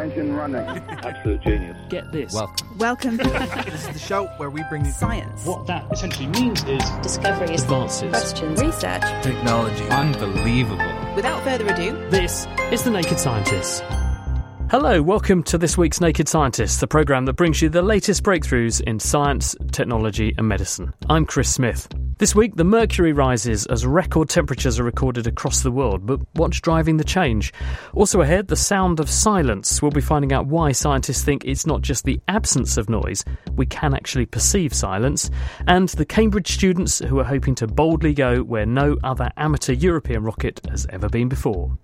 Engine running. Absolute genius. Get this. Welcome. Welcome. this is the show where we bring you Science. What that essentially means is discoveries, Advances. Questions. Research. technology. Unbelievable. Without further ado, This is The Naked Scientists. Hello, welcome to this week's Naked Scientists, the programme that brings you the latest breakthroughs in science, technology, and medicine. I'm Chris Smith. This week, the mercury rises as record temperatures are recorded across the world, but what's driving the change? Also ahead, the sound of silence. We'll be finding out why scientists think it's not just the absence of noise, we can actually perceive silence, and the Cambridge students who are hoping to boldly go where no other amateur European rocket has ever been before.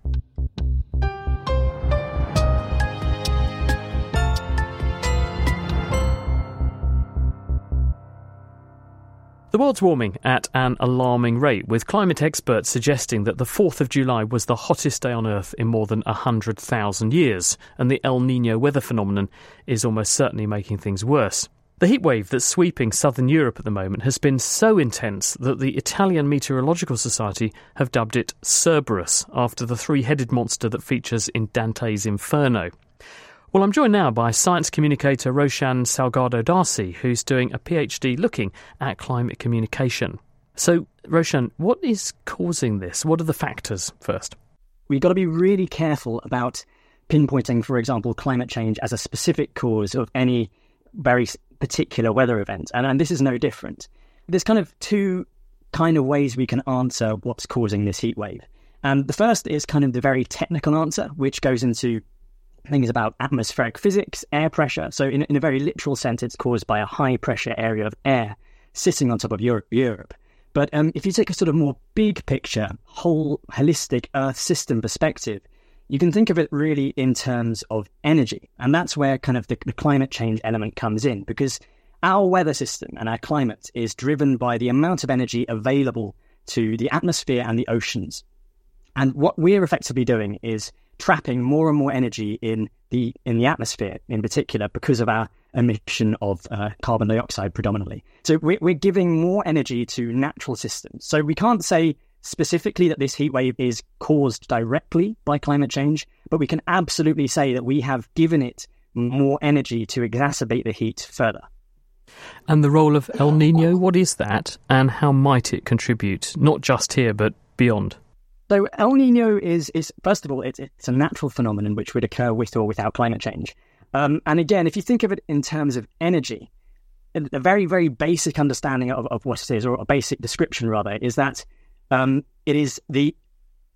The world's warming at an alarming rate, with climate experts suggesting that the 4th of July was the hottest day on Earth in more than 100,000 years, and the El Nino weather phenomenon is almost certainly making things worse. The heatwave that's sweeping southern Europe at the moment has been so intense that the Italian Meteorological Society have dubbed it Cerberus, after the three headed monster that features in Dante's Inferno. Well, I'm joined now by science communicator Roshan Salgado Darcy, who's doing a PhD looking at climate communication. So, Roshan, what is causing this? What are the factors first? We've got to be really careful about pinpointing, for example, climate change as a specific cause of any very particular weather event. And, and this is no different. There's kind of two kind of ways we can answer what's causing this heat wave. And the first is kind of the very technical answer, which goes into things about atmospheric physics, air pressure. So, in, in a very literal sense, it's caused by a high pressure area of air sitting on top of Europe. Europe. But um, if you take a sort of more big picture, whole holistic Earth system perspective, you can think of it really in terms of energy. And that's where kind of the, the climate change element comes in because our weather system and our climate is driven by the amount of energy available to the atmosphere and the oceans. And what we're effectively doing is trapping more and more energy in the in the atmosphere, in particular, because of our emission of uh, carbon dioxide predominantly. So we're, we're giving more energy to natural systems. So we can't say specifically that this heat wave is caused directly by climate change, but we can absolutely say that we have given it more energy to exacerbate the heat further. And the role of El Nino, what is that, and how might it contribute, not just here, but beyond? So El Nino is is first of all it's it's a natural phenomenon which would occur with or without climate change. Um, and again, if you think of it in terms of energy, a very very basic understanding of, of what it is, or a basic description rather, is that um, it is the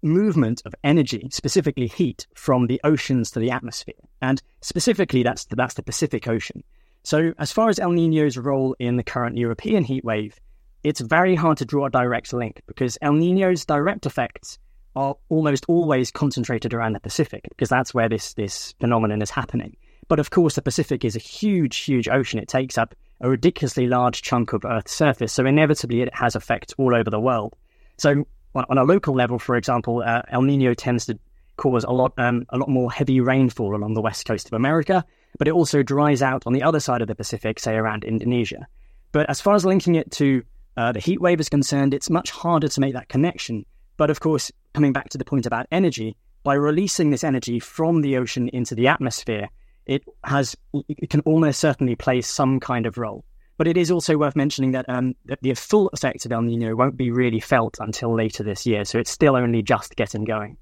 movement of energy, specifically heat, from the oceans to the atmosphere, and specifically that's the, that's the Pacific Ocean. So as far as El Nino's role in the current European heat wave, it's very hard to draw a direct link because El Nino's direct effects are almost always concentrated around the Pacific because that's where this this phenomenon is happening. But of course, the Pacific is a huge, huge ocean. It takes up a ridiculously large chunk of Earth's surface, so inevitably it has effects all over the world. So on, a local level, for example, uh, El Nino tends to cause a lot um, a lot more heavy rainfall along the west coast of America, but it also dries out on the other side of the Pacific, say around Indonesia. But as far as linking it to uh, the heat wave is concerned, it's much harder to make that connection. But of course, coming back to the point about energy, by releasing this energy from the ocean into the atmosphere, it has it can almost certainly play some kind of role. But it is also worth mentioning that, um, that the full effect of El Nino won't be really felt until later this year, so it's still only just getting going.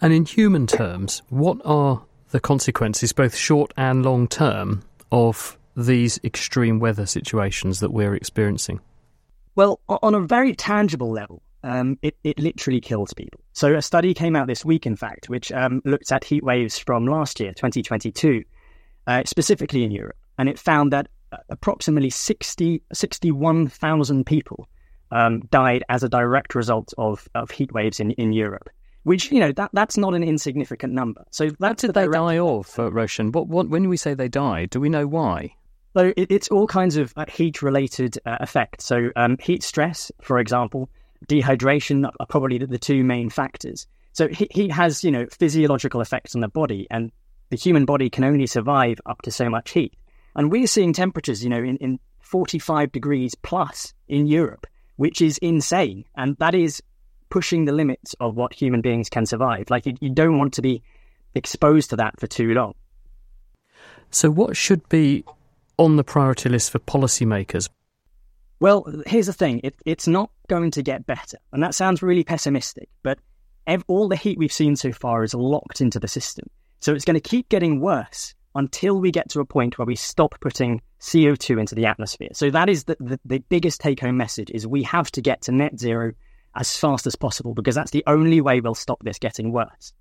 And in human terms, what are the consequences, both short and long term, of these extreme weather situations that we're experiencing? Well, on a very tangible level, um, it, it literally kills people. So a study came out this week, in fact, which um, looked at heat waves from last year, 2022, uh, specifically in Europe, and it found that uh, approximately 60, 61,000 people um, died as a direct result of, of heat waves in, in Europe. Which you know that that's not an insignificant number. So that's did they die of, uh, Roshan? What, what when we say they died, do we know why? So it, it's all kinds of uh, heat-related uh, effects. So um, heat stress, for example, dehydration are probably the, the two main factors. So heat, heat has you know physiological effects on the body, and the human body can only survive up to so much heat. And we're seeing temperatures, you know, in, in 45 degrees plus in Europe, which is insane. And that is pushing the limits of what human beings can survive. Like you, you don't want to be exposed to that for too long. So, what should be on the priority list for policymakers? Well, here's the thing it, it's not going to get better. And that sounds really pessimistic, but ev- all the heat we've seen so far is locked into the system. So it's going to keep getting worse until we get to a point where we stop putting CO2 into the atmosphere. So that is the, the, the biggest take home message is we have to get to net zero as fast as possible because that's the only way we'll stop this getting worse.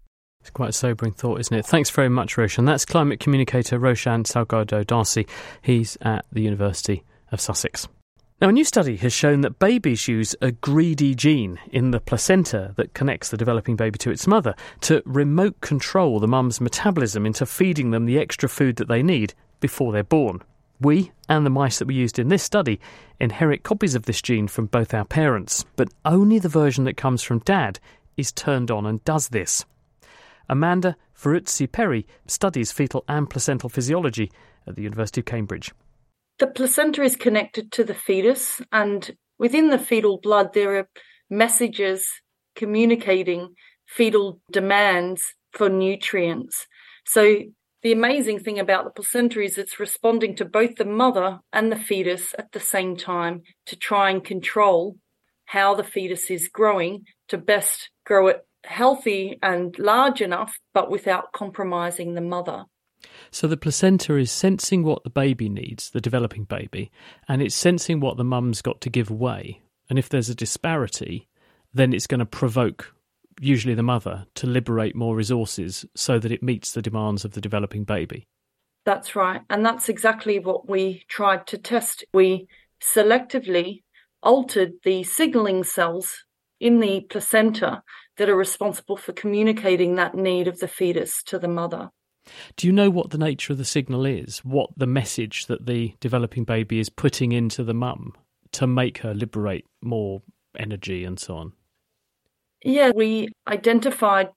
It's quite a sobering thought, isn't it? Thanks very much, Roshan. That's climate communicator Roshan Salgado Darcy. He's at the University of Sussex. Now, a new study has shown that babies use a greedy gene in the placenta that connects the developing baby to its mother to remote control the mum's metabolism into feeding them the extra food that they need before they're born. We and the mice that we used in this study inherit copies of this gene from both our parents, but only the version that comes from dad is turned on and does this. Amanda Sferruzzi-Perri studies fetal and placental physiology at the University of Cambridge. The placenta is connected to the fetus, and within the fetal blood, there are messages communicating fetal demands for nutrients. So the amazing thing about the placenta is it's responding to both the mother and the fetus at the same time to try and control how the fetus is growing to best grow it healthy and large enough, but without compromising the mother. So the placenta is sensing what the baby needs, the developing baby, and it's sensing what the mum's got to give away. And if there's a disparity, then it's going to provoke usually the mother, to liberate more resources so that it meets the demands of the developing baby. That's right. And that's exactly what we tried to test. We selectively altered the signaling cells in the placenta that are responsible for communicating that need of the fetus to the mother. Do you know what the nature of the signal is? What the message that the developing baby is putting into the mum to make her liberate more energy and so on? Yeah, we identified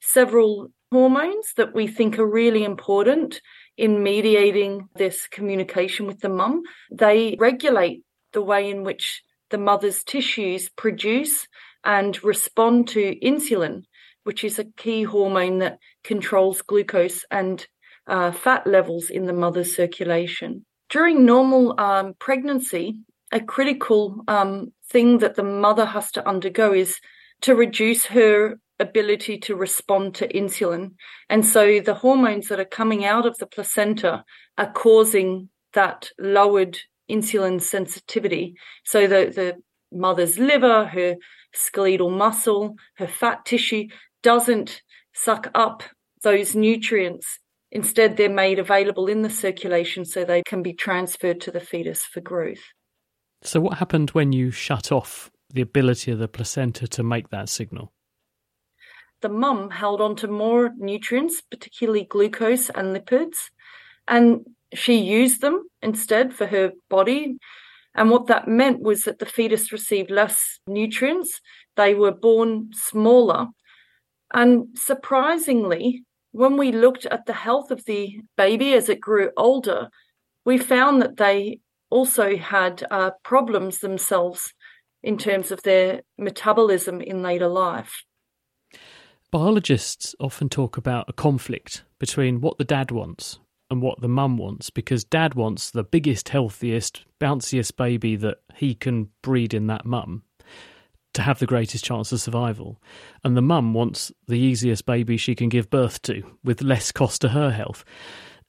several hormones that we think are really important in mediating this communication with the mum. They regulate the way in which the mother's tissues produce and respond to insulin, which is a key hormone that controls glucose and uh, fat levels in the mother's circulation. During normal um, pregnancy, a critical um, thing that the mother has to undergo is to reduce her ability to respond to insulin. And so the hormones that are coming out of the placenta are causing that lowered insulin sensitivity. So the, the mother's liver, her skeletal muscle, her fat tissue doesn't suck up those nutrients. Instead, they're made available in the circulation so they can be transferred to the fetus for growth. So, what happened when you shut off the ability of the placenta to make that signal? The mum held on to more nutrients, particularly glucose and lipids, and she used them instead for her body. And what that meant was that the fetus received less nutrients. They were born smaller. And surprisingly, when we looked at the health of the baby as it grew older, we found that they also had uh, problems themselves in terms of their metabolism in later life. Biologists often talk about a conflict between what the dad wants and what the mum wants because dad wants the biggest, healthiest, bounciest baby that he can breed in that mum to have the greatest chance of survival. And the mum wants the easiest baby she can give birth to with less cost to her health.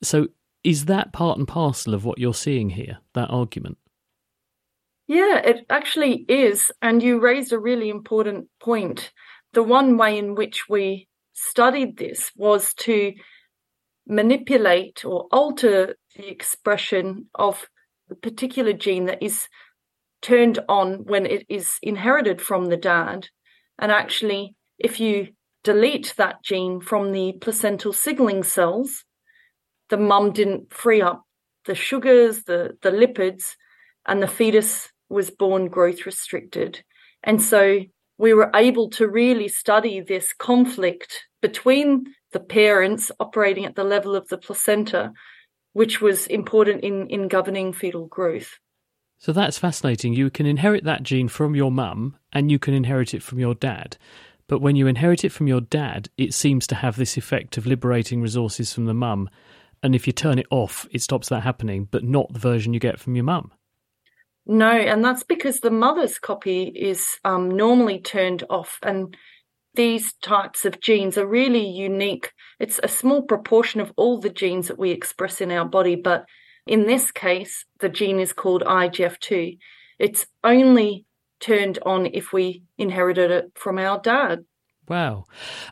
So, is that part and parcel of what you're seeing here, that argument? Yeah, it actually is. And you raised a really important point. The one way in which we studied this was to manipulate or alter the expression of a particular gene that is turned on when it is inherited from the dad. And actually, if you delete that gene from the placental signaling cells, the mum didn't free up the sugars, the, the lipids, and the fetus was born growth restricted. And so we were able to really study this conflict between the parents operating at the level of the placenta, which was important in, in governing fetal growth. So that's fascinating. You can inherit that gene from your mum and you can inherit it from your dad. But when you inherit it from your dad, it seems to have this effect of liberating resources from the mum. And if you turn it off, it stops that happening, but not the version you get from your mum. No, and that's because the mother's copy is um, normally turned off. And these types of genes are really unique. It's a small proportion of all the genes that we express in our body, but in this case, the gene is called IGF2. It's only turned on if we inherited it from our dad. Wow.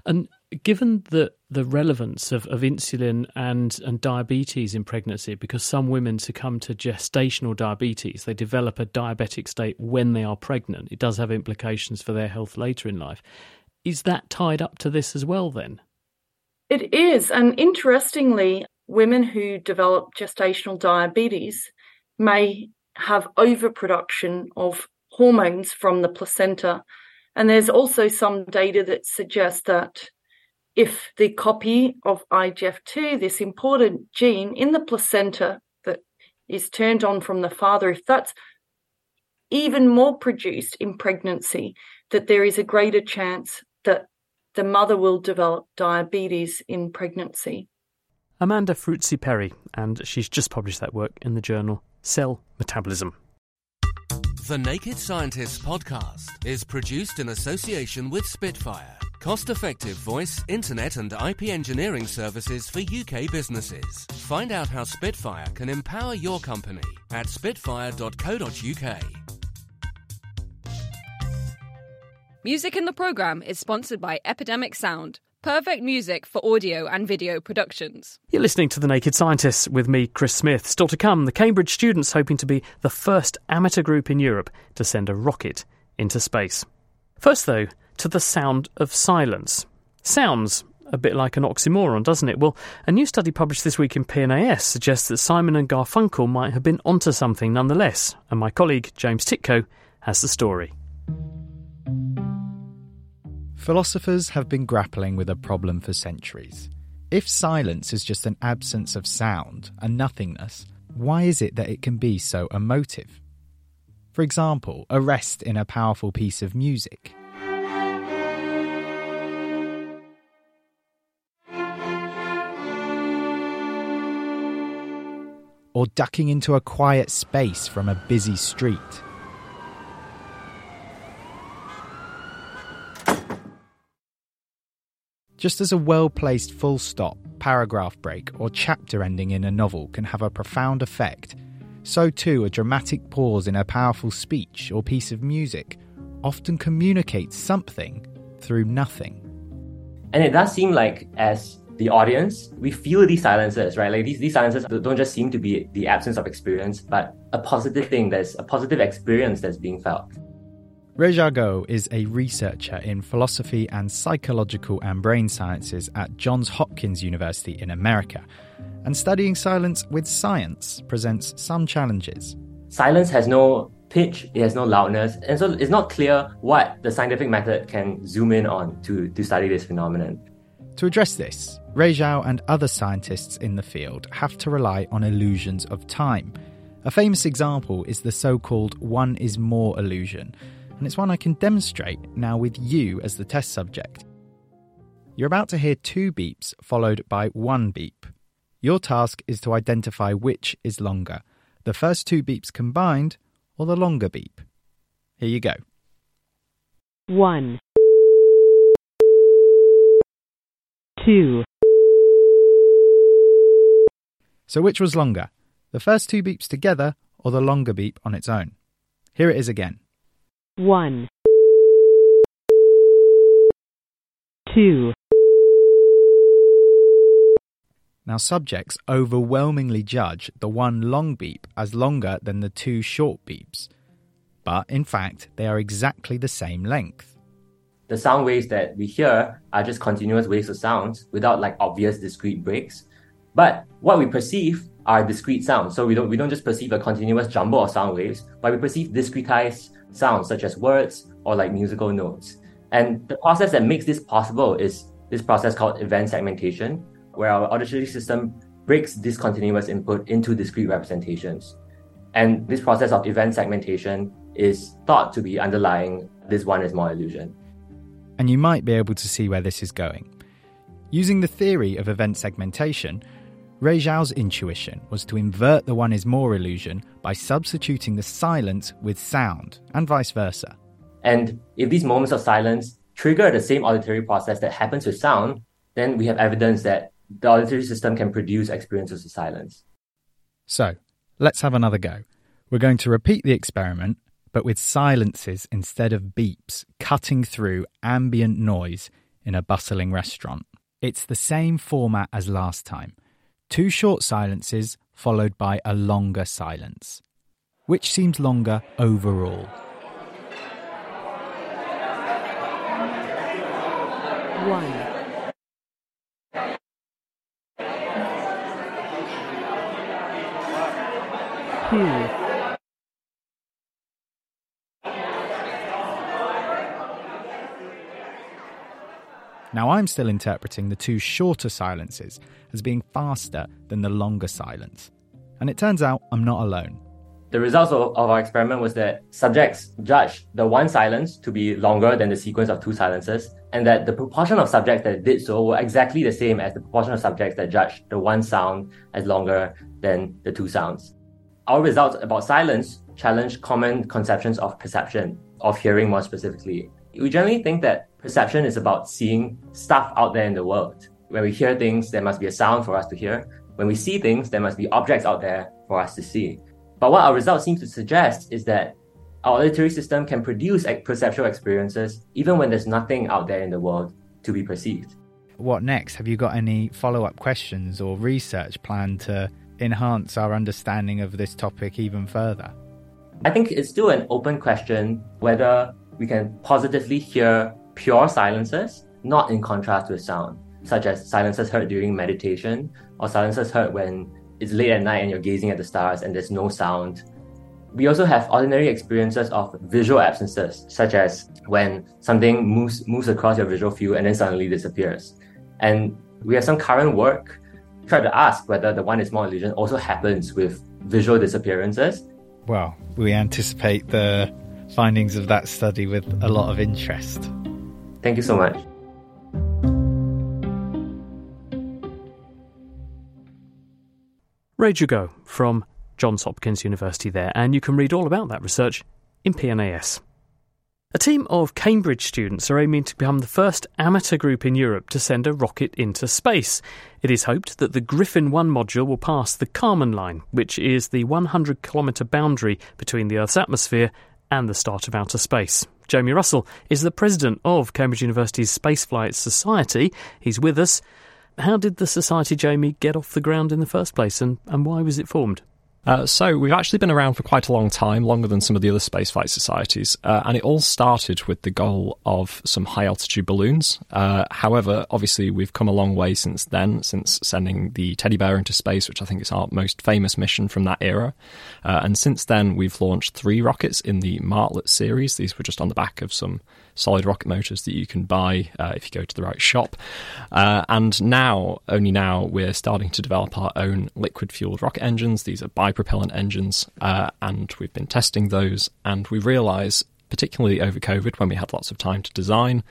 And given the, the relevance of, of insulin and, and diabetes in pregnancy, because some women succumb to gestational diabetes, they develop a diabetic state when they are pregnant. It does have implications for their health later in life. Is that tied up to this as well, then? It is. And interestingly, women who develop gestational diabetes may have overproduction of hormones from the placenta. And there's also some data that suggests that if the copy of IGF2, this important gene in the placenta that is turned on from the father, if that's even more produced in pregnancy, that there is a greater chance that the mother will develop diabetes in pregnancy. Amanda Sferruzzi-Perri, and she's just published that work in the journal Cell Metabolism. The Naked Scientists podcast is produced in association with Spitfire, cost effective voice, internet, and IP engineering services for UK businesses. Find out how Spitfire can empower your company at spitfire.co.uk. Music in the programme is sponsored by Epidemic Sound Perfect music for audio and video productions. You're listening to The Naked Scientists with me, Chris Smith. Still to come, the Cambridge students hoping to be the first amateur group in Europe to send a rocket into space. First, though, to the sound of silence. Sounds a bit like an oxymoron, doesn't it? Well, a new study published this week in PNAS suggests that Simon and Garfunkel might have been onto something nonetheless, and my colleague James Tytko has the story. Philosophers have been grappling with a problem for centuries. If silence is just an absence of sound and nothingness, why is it that it can be so emotive? For example, a rest in a powerful piece of music. Or ducking into a quiet space from a busy street. Just as a well placed full stop, paragraph break, or chapter ending in a novel can have a profound effect, so too a dramatic pause in a powerful speech or piece of music often communicates something through nothing. And it does seem like, as the audience, we feel these silences, right? Like these, these silences don't just seem to be the absence of experience, but a positive thing. There's a positive experience that's being felt. Rejia is a researcher in philosophy and psychological and brain sciences at Johns Hopkins University in America. And studying silence with science presents some challenges. Silence has no pitch, it has no loudness, and so it's not clear what the scientific method can zoom in on to, to study this phenomenon. To address this, Zhao and other scientists in the field have to rely on illusions of time. A famous example is the so called one is more illusion, and it's one I can demonstrate now with you as the test subject. You're about to hear two beeps followed by one beep. Your task is to identify which is longer, the first two beeps combined or the longer beep. Here you go. 1 2 So, which was longer, the first two beeps together or the longer beep on its own? Here it is again. 1 2 Now, subjects overwhelmingly judge the one long beep as longer than the two short beeps. but in fact, they are exactly the same length. The sound waves that we hear are just continuous waves of sounds without like obvious discrete breaks. But what we perceive are discrete sounds. So we don't we don't just perceive a continuous jumble of sound waves, but we perceive discretized sounds such as words or like musical notes. And the process that makes this possible is this process called event segmentation, where our auditory system breaks discontinuous input into discrete representations. And this process of event segmentation is thought to be underlying this one is more illusion. And you might be able to see where this is going. Using the theory of event segmentation, Zhao's intuition was to invert the one is more illusion by substituting the silence with sound, and vice versa. And if these moments of silence trigger the same auditory process that happens with sound, then we have evidence that the auditory system can produce experiences of silence. So, let's have another go. We're going to repeat the experiment, but with silences instead of beeps cutting through ambient noise in a bustling restaurant. It's the same format as last time two short silences followed by a longer silence. Which seems longer overall? One. Two. Now, I'm still interpreting the two shorter silences as being faster than the longer silence. And it turns out I'm not alone. The results of, our experiment was that subjects judged the one silence to be longer than the sequence of two silences, and that the proportion of subjects that did so were exactly the same as the proportion of subjects that judged the one sound as longer than the two sounds. Our results about silence challenge common conceptions of perception, of hearing more specifically. We generally think that perception is about seeing stuff out there in the world. When we hear things, there must be a sound for us to hear. When we see things, there must be objects out there for us to see. But what our results seem to suggest is that our auditory system can produce perceptual experiences even when there's nothing out there in the world to be perceived. What next? Have you got any follow up questions or research planned to enhance our understanding of this topic even further? I think it's still an open question whether we can positively hear pure silences, not in contrast with sound, such as silences heard during meditation or silences heard when it's late at night and you're gazing at the stars and there's no sound. We also have ordinary experiences of visual absences, such as when something moves moves across your visual field and then suddenly disappears. And we have some current work try to ask whether the one is more illusion also happens with visual disappearances. Well, we anticipate the findings of that study with a lot of interest. Thank you so much. Rui Zhe Goh from Johns Hopkins University there, and you can read all about that research in PNAS. A team of Cambridge students are aiming to become the first amateur group in Europe to send a rocket into space. It is hoped that the Griffin 1 module will pass the Kármán line, which is the 100 kilometre boundary between the Earth's atmosphere and the start of outer space. Jamie Russell is the president of Cambridge University's Spaceflight Society. He's with us. How did the society, Jamie, get off the ground in the first place and, and why was it formed? Uh, so we've actually been around for quite a long time, longer than some of the other spaceflight societies, uh, and it all started with the goal of some high altitude balloons. Uh, however, obviously we've come a long way since then, since sending the teddy bear into space, which I think is our most famous mission from that era. Uh, and since then, we've launched three rockets in the Martlet series. These were just on the back of some solid rocket motors that you can buy uh, if you go to the right shop. And now, only now, we're starting to develop our own liquid fueled rocket engines. These are bipropellant engines, uh, and we've been testing those. And we realise, particularly over COVID, when we had lots of time to design,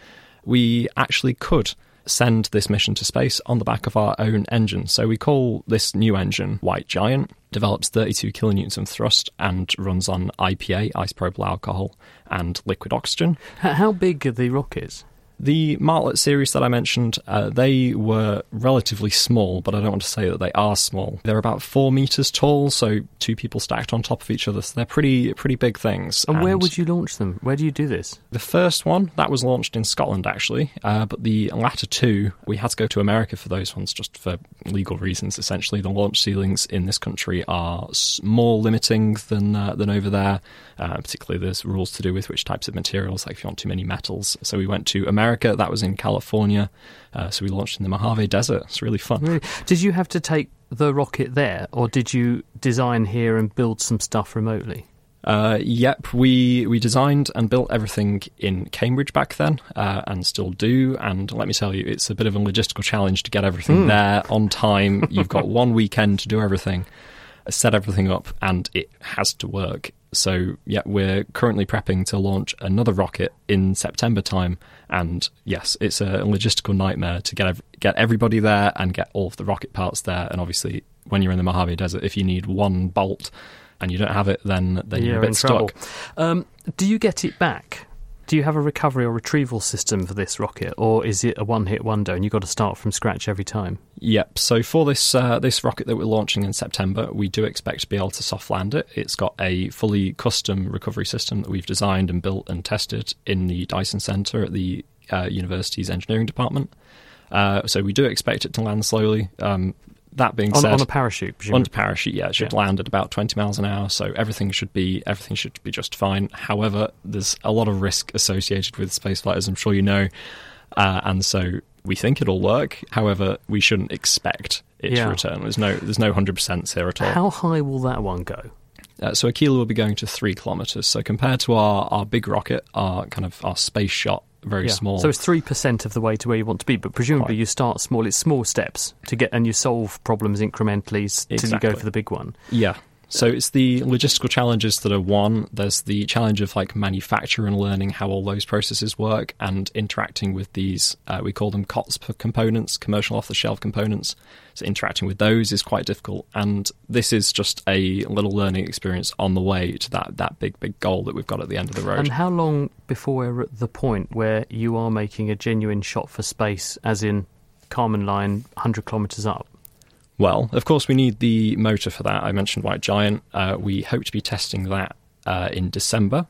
we actually could send this mission to space on the back of our own engine. So we call this new engine White Giant, develops 32 kilonewtons of thrust and runs on IPA, isopropyl alcohol, and liquid oxygen. How big are the rockets? The Martlet series that I mentioned, uh, they were relatively small, but I don't want to say that they are small. They're about four meters tall, so two people stacked on top of each other. So they're pretty pretty big things. And, where would you launch them? Where do you do this? The first one that was launched in Scotland actually, uh, but the latter two we had to go to America for those ones just for legal reasons. Essentially, the launch ceilings in this country are more limiting than uh, than over there. Uh, particularly, there's rules to do with which types of materials, like if you want too many metals. So we went to America. That was in California. Uh, so we launched in the Mojave Desert. It's really fun. Really? Did you have to take the rocket there, or did you design here and build some stuff remotely? Uh, yep, we we designed and built everything in Cambridge back then, uh, and still do. And let me tell you, it's a bit of a logistical challenge to get everything Mm. there on time. You've got one weekend to do everything, set everything up, and it has to work. So yeah, we're currently prepping to launch another rocket in September time, and yes, it's a logistical nightmare to get ev- get everybody there and get all of the rocket parts there. And obviously, when you're in the Mojave Desert, if you need one bolt and you don't have it, then then you're, a bit stuck. Um, do you get it back? Do you have a recovery or retrieval system for this rocket, or is it a one-hit wonder and you've got to start from scratch every time? Yep. So for this uh, this rocket that we're launching in September, we do expect to be able to soft land it. It's got a fully custom recovery system that we've designed and built and tested in the Dyson Centre at the uh, university's engineering department. Uh, so we do expect it to land slowly. Um, that being On, said, on a parachute, presumably. on a parachute, yeah, it should Yeah. land at about twenty miles an hour, so everything should be everything should be just fine. However, there's a lot of risk associated with spaceflight, as I'm sure you know, uh, and so we think it'll work. However, we shouldn't expect it Yeah. to return. There's no there's no hundred percent here at all. How high will that one go? Uh, so Aquila will be going to three kilometers. So compared to our, our big rocket, our kind of our space shot, very Yeah. small. So it's three percent of the way to where you want to be, but presumably Right. you start small. It's small steps to get, and you solve problems incrementally s- till you go for the big one. Yeah. So it's the logistical challenges that are one. There's the challenge of like manufacture and learning how all those processes work and interacting with these. Uh, we call them COTS components, commercial off-the-shelf components. So interacting with those is quite difficult, and this is just a little learning experience on the way to that that big big goal that we've got at the end of the road. And how long before we're at the point where you are making a genuine shot for space, as in Kármán Line, hundred kilometres up? Well, of course, we need the motor for that. I mentioned White Giant. Uh, we hope to be testing that uh, in December.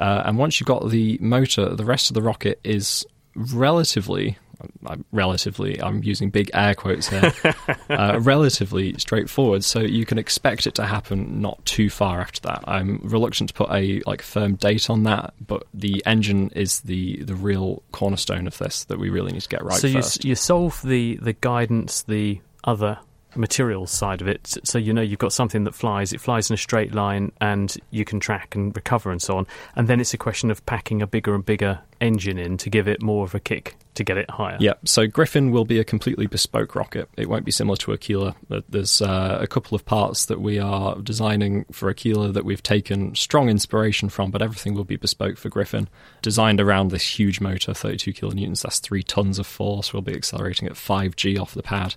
Uh, and once you've got the motor, the rest of the rocket is relatively, uh, relatively, I'm using big air quotes here, uh, relatively straightforward. So you can expect it to happen not too far after that. I'm reluctant to put a like firm date on that, but the engine is the the real cornerstone of this that we really need to get right so you you solve the the guidance, the other materials side of it. So you know you've got something that flies. It flies in a straight line, and you can track and recover and so on. And then it's a question of packing a bigger and bigger engine in to give it more of a kick to get it higher. Yeah, so Griffin will be a completely bespoke rocket. It won't be similar to Aquila. There's uh, a couple of parts that we are designing for Aquila that we've taken strong inspiration from, but everything will be bespoke for Griffin. Designed around this huge motor, 32 kilonewtons, that's three tons of force. We'll be accelerating at 5G off the pad.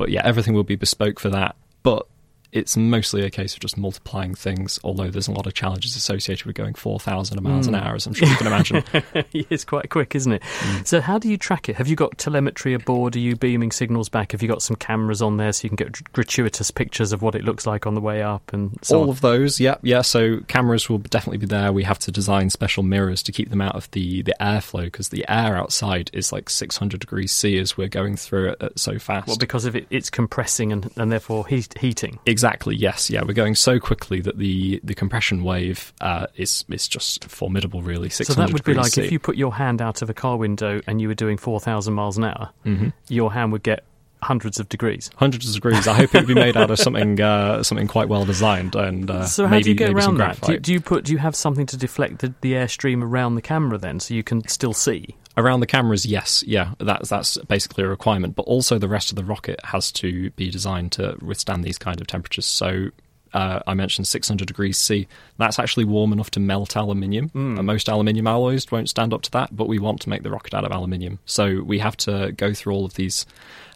But yeah, everything will be bespoke for that. But it's mostly a case of just multiplying things, although there's a lot of challenges associated with going 4,000 miles an Mm. hour, as I'm sure you can imagine. it's quite quick, isn't it? Mm. So, how do you track it? Have you got telemetry aboard? Are you beaming signals back? Have you got some cameras on there so you can get gratuitous pictures of what it looks like on the way up and so all on? of those yeah yeah so cameras will definitely be there we have to design special mirrors to keep them out of the the airflow because the air outside is like 600 degrees c as we're going through it so fast Well, because of it, it's compressing and, and therefore heat, heating. Exactly. Yes. Yeah. We're going so quickly that the, the compression wave uh, is is just formidable. Really. So that would be like C. if you put your hand out of a car window and you were doing 4,000 miles an hour, Mhm. your hand would get hundreds of degrees. hundreds of degrees. I hope it would be made out of something uh, something quite well designed and uh, so how maybe, do you get around that? Do you, do you put? Do you have something to deflect the, the airstream around the camera then, so you can still see? Around the cameras, yes, yeah, that's that's basically a requirement. But also, the rest of the rocket has to be designed to withstand these kind of temperatures. So, uh, I mentioned 600 degrees C. That's actually warm enough to melt aluminium. And most aluminium alloys won't stand up to that, but we want to make the rocket out of aluminium. So we have to go through all of these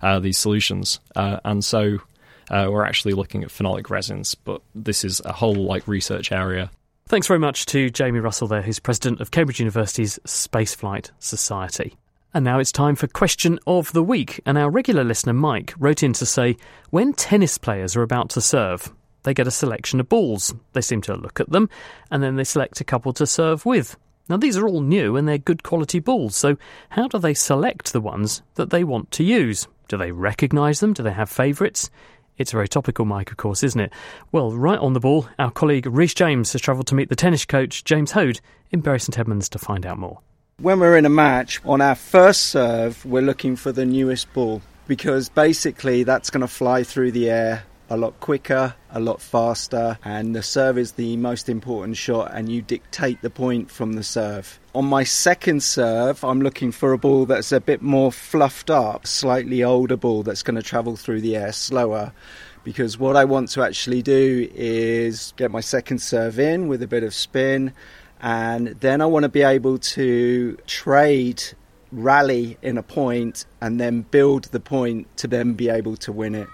uh, these solutions, uh, and so. Uh, we're actually looking at phenolic resins, but this is a whole like research area Thanks very much to Jamie Russell there, who's president of Cambridge University's Spaceflight Society. And now it's time for question of the week. And our regular listener, Mike, wrote in to say when tennis players are about to serve, they get a selection of balls. They seem to look at them and then they select a couple to serve with. Now, these are all new and they're good quality balls, so how do they select the ones that they want to use? Do they recognise them? Do they have favourites? It's a very topical, Mike, of course, isn't it? Well, right on the ball, our colleague Rhys James has travelled to meet the tennis coach James Hode in Bury St Edmunds to find out more. When we're in a match, on our first serve, we're looking for the newest ball because basically that's going to fly through the air a lot quicker, a lot faster, and the serve is the most important shot, and you dictate the point from the serve. On my second serve, I'm looking for a ball that's a bit more fluffed up, slightly older ball that's going to travel through the air slower. Because what I want to actually do is get my second serve in with a bit of spin and then I want to be able to trade rally in a point and then build the point to then be able to win it.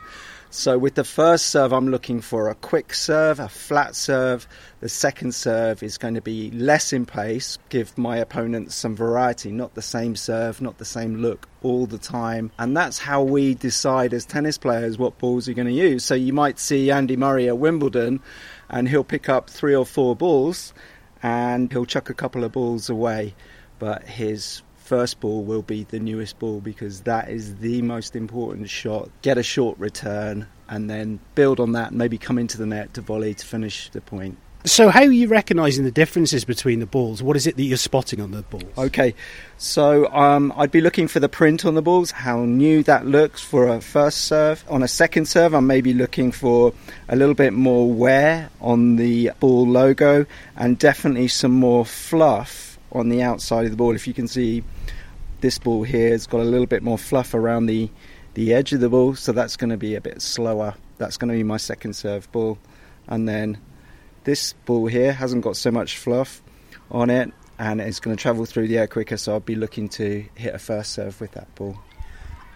So with the first serve, I'm looking for a quick serve, a flat serve. The second serve is going to be less in pace, give my opponent some variety, not the same serve, not the same look all the time. And that's how we decide as tennis players what balls you're going to use. So you might see Andy Murray at Wimbledon and he'll pick up three or four balls and he'll chuck a couple of balls away, but his first ball will be the newest ball because that is the most important shot. Get a short return and then build on that and maybe come into the net to volley to finish the point. So, how are you recognising the differences between the balls? What is it that you're spotting on the balls? Okay, so um, I'd be looking for the print on the balls, how new that looks for a first serve. On a second serve, I'm maybe looking for a little bit more wear on the ball logo and definitely some more fluff on the outside of the ball. If you can see, this ball here has got a little bit more fluff around the, the edge of the ball, so that's going to be a bit slower. That's going to be my second serve ball. And then this ball here hasn't got so much fluff on it and it's going to travel through the air quicker, so I'll be looking to hit a first serve with that ball.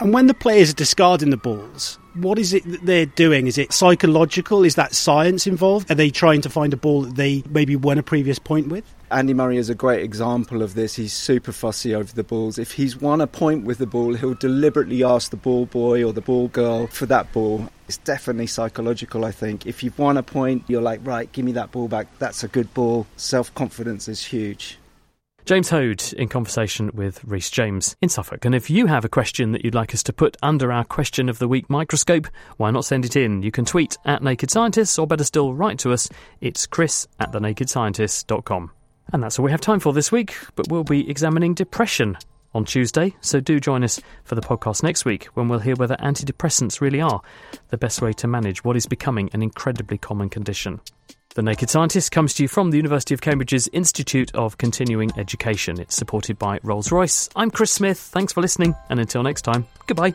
And when the players are discarding the balls, what is it that they're doing? Is it psychological? Is that science involved? Are they trying to find a ball that they maybe won a previous point with? Andy Murray is a great example of this. He's super fussy over the balls. If he's won a point with the ball, he'll deliberately ask the ball boy or the ball girl for that ball. It's definitely psychological, I think. If you've won a point, you're like, right, give me that ball back. That's a good ball. Self confidence is huge. James Hode in conversation with Rhys James in Suffolk. And if you have a question that you'd like us to put under our Question of the Week microscope, why not send it in? You can tweet at Naked Scientists, or better still, write to us. It's chris at thenakedscientist.com. And that's all we have time for this week, but we'll be examining depression on Tuesday, so do join us for the podcast next week when we'll hear whether antidepressants really are the best way to manage what is becoming an incredibly common condition. The Naked Scientist comes to you from the University of Cambridge's Institute of Continuing Education. It's supported by Rolls Royce. I'm Chris Smith. Thanks for listening, and until next time, goodbye.